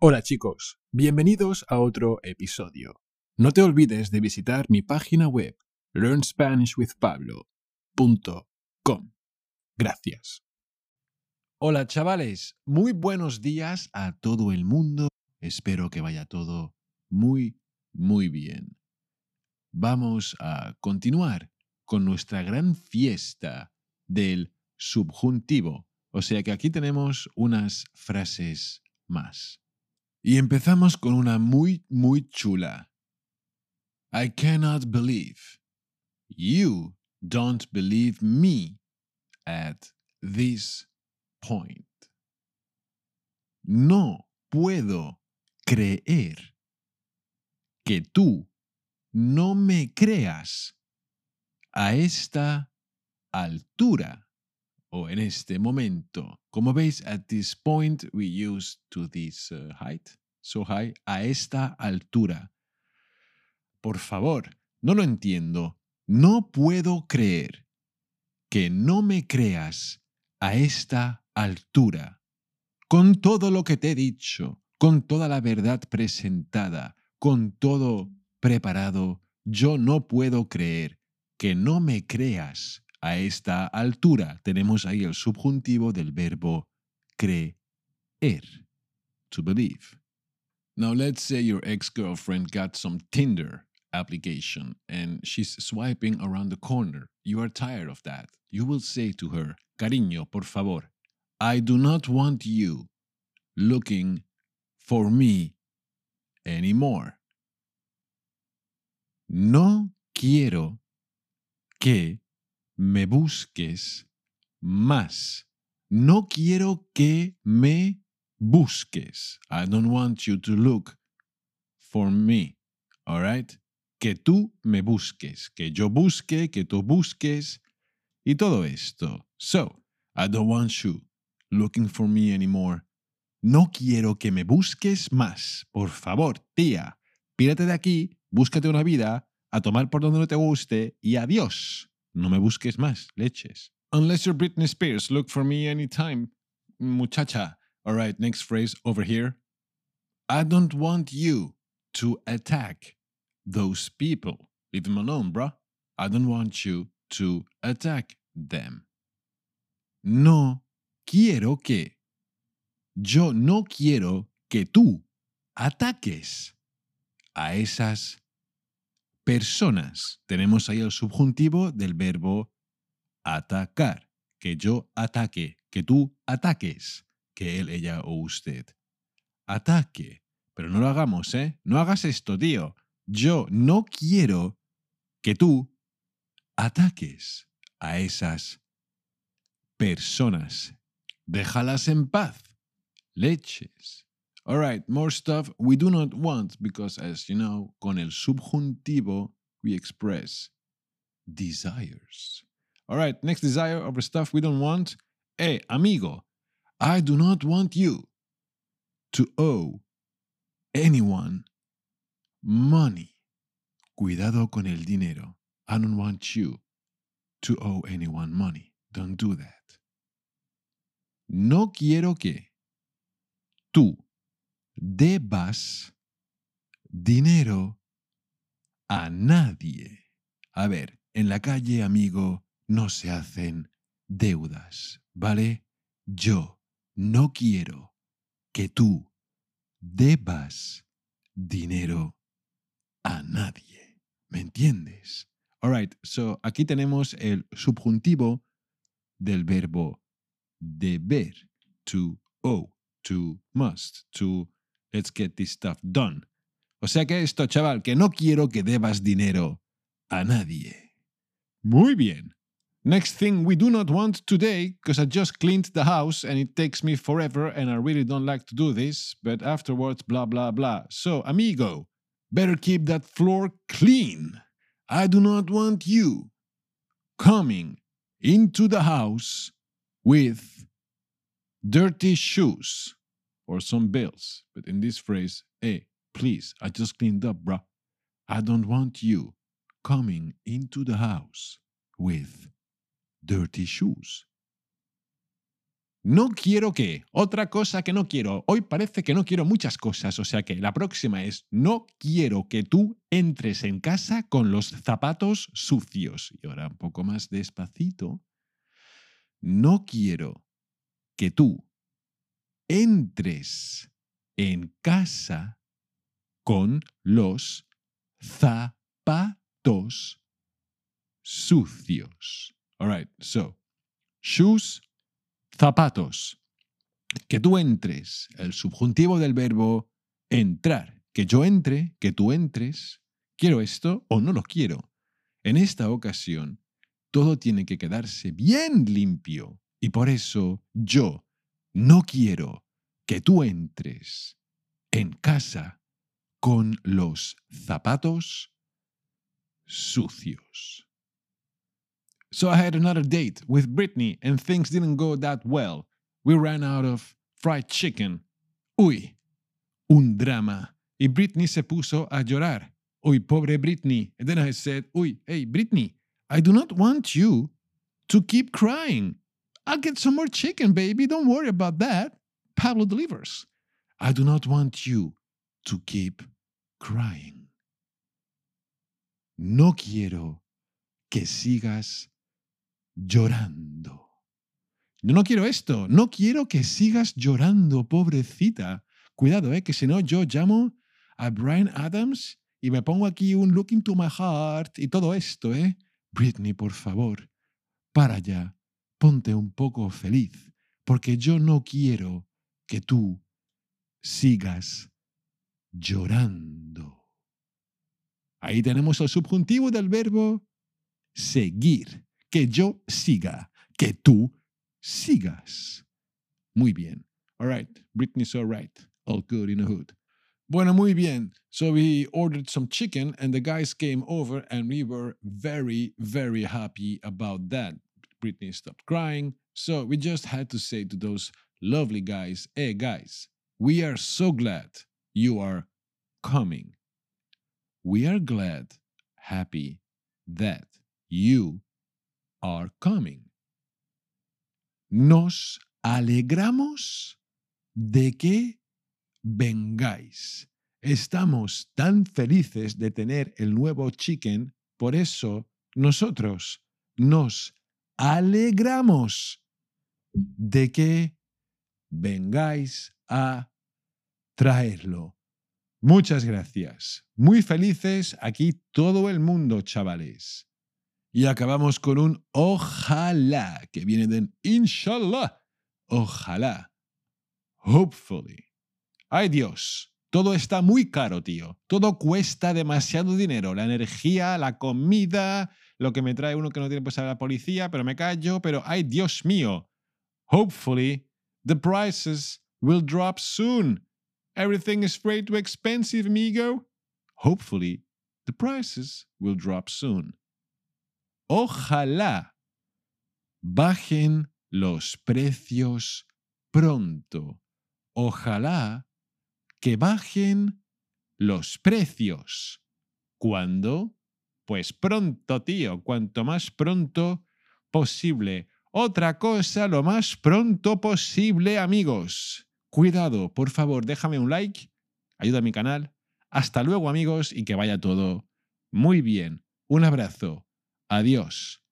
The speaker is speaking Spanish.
Hola chicos, bienvenidos a otro episodio. No te olvides de visitar mi página web learnspanishwithpablo.com. Gracias. Hola chavales, muy buenos días a todo el mundo. Espero que vaya todo muy, muy bien. Vamos a continuar con nuestra gran fiesta del subjuntivo. O sea que aquí tenemos unas frases más. Y empezamos con una muy, muy chula. I cannot believe. You don't believe me at this point. No puedo creer que tú no me creas a esta altura o en este momento. Como veis, at this point we use to this uh, height, so high, a esta altura. Por favor, no lo entiendo. No puedo creer que no me creas a esta altura. Con todo lo que te he dicho, con toda la verdad presentada, con todo preparado, yo no puedo creer que no me creas a esta altura. Tenemos ahí el subjuntivo del verbo creer, to believe. Now let's say your ex-girlfriend got some Tinder application and she's swiping around the corner. You are tired of that. You will say to her, Cariño, por favor, I do not want you looking for me anymore. No quiero que me busques más. No quiero que me busques. I don't want you to look for me. All right? Que tú me busques, que yo busque, que tú busques y todo esto. So, I don't want you looking for me anymore. No quiero que me busques más. Por favor, tía, pírate de aquí, búscate una vida, a tomar por donde no te guste y adiós. No me busques más, leches. Unless you're Britney Spears, look for me anytime, muchacha. All right, next phrase over here. I don't want you to attack those people. Leave them alone, bruh. I don't want you to attack them. No quiero que. Yo no quiero que tú ataques a esas personas. Tenemos ahí el subjuntivo del verbo atacar. Que yo ataque, que tú ataques, que él, ella o usted. Ataque. Pero no lo hagamos, ¿eh? No hagas esto, tío. Yo no quiero que tú ataques a esas personas. Déjalas en paz. Leches. All right, more stuff we do not want because, as you know, con el subjuntivo we express desires. All right, next desire of stuff we don't want. Hey, amigo, I do not want you to owe anyone money. Cuidado con el dinero. I don't want you to owe anyone money. Don't do that. No quiero que tú debas dinero a nadie. A ver, en la calle, amigo, no se hacen deudas, ¿vale? Yo no quiero que tú debas dinero a nadie. ¿Me entiendes? Alright, so aquí tenemos el subjuntivo del verbo deber, to owe, to must, to Let's get this stuff done. O sea que esto, chaval, que no quiero que debas dinero a nadie. Muy bien. Next thing we do not want today, because I just cleaned the house and it takes me forever and I really don't like to do this, but afterwards, blah, blah, blah. So, amigo, better keep that floor clean. I do not want you coming into the house with dirty shoes or some bills. But in this phrase, hey, please, I just cleaned up, bruh. I don't want you coming into the house with dirty shoes. No quiero que. Otra cosa que no quiero. Hoy parece que no quiero muchas cosas, o sea que la próxima es, no quiero que tú entres en casa con los zapatos sucios. Y ahora un poco más despacito. No quiero que tú entres en casa con los zapatos sucios. All right, so shoes zapatos. Que tú entres, el subjuntivo del verbo entrar. Que yo entre, que tú entres. ¿Quiero esto o no lo quiero? En esta ocasión, todo tiene que quedarse bien limpio. Y por eso yo no quiero que tú entres en casa con los zapatos sucios. So I had another date with Brittany and things didn't go that well. We ran out of fried chicken. Uy, un drama. Y Brittany se puso a llorar. Uy, pobre Brittany. And then I said, Uy, hey, Brittany, I do not want you to keep crying. I'll get some more chicken, baby. Don't worry about that. Pablo delivers. I do not want you to keep crying. No quiero que sigas llorando. Yo no quiero esto, no quiero que sigas llorando, pobrecita. Cuidado, eh, que si no yo llamo a Brian Adams y me pongo aquí un look into my heart y todo esto, ¿eh? Britney, por favor, para ya, ponte un poco feliz, porque yo no quiero que tú sigas llorando. Ahí tenemos el subjuntivo del verbo seguir que yo siga, que tú sigas. Muy bien. All right, Britney's all right. All good in the hood. Bueno, muy bien. So we ordered some chicken and the guys came over and we were very, very happy about that. Britney stopped crying. So we just had to say to those lovely guys, hey guys, we are so glad you are coming. We are glad, happy that you are coming. Nos alegramos de que vengáis. Estamos tan felices de tener el nuevo chicken, por eso nosotros nos alegramos de que vengáis a traerlo. Muchas gracias. Muy felices aquí todo el mundo, chavales. Y acabamos con un ojalá, que viene de inshallah. Ojalá. Hopefully. Ay Dios, todo está muy caro, tío. Todo cuesta demasiado dinero. La energía, la comida, lo que me trae uno que no tiene pues a la policía, pero me callo, pero ay Dios mío. Hopefully, the prices will drop soon. Everything is way too expensive, amigo. Hopefully, the prices will drop soon. Ojalá bajen los precios pronto. Ojalá que bajen los precios. ¿Cuándo? Pues pronto, tío, cuanto más pronto posible. Otra cosa, lo más pronto posible, amigos. Cuidado, por favor, déjame un like, ayuda a mi canal. Hasta luego, amigos, y que vaya todo muy bien. Un abrazo. Adiós.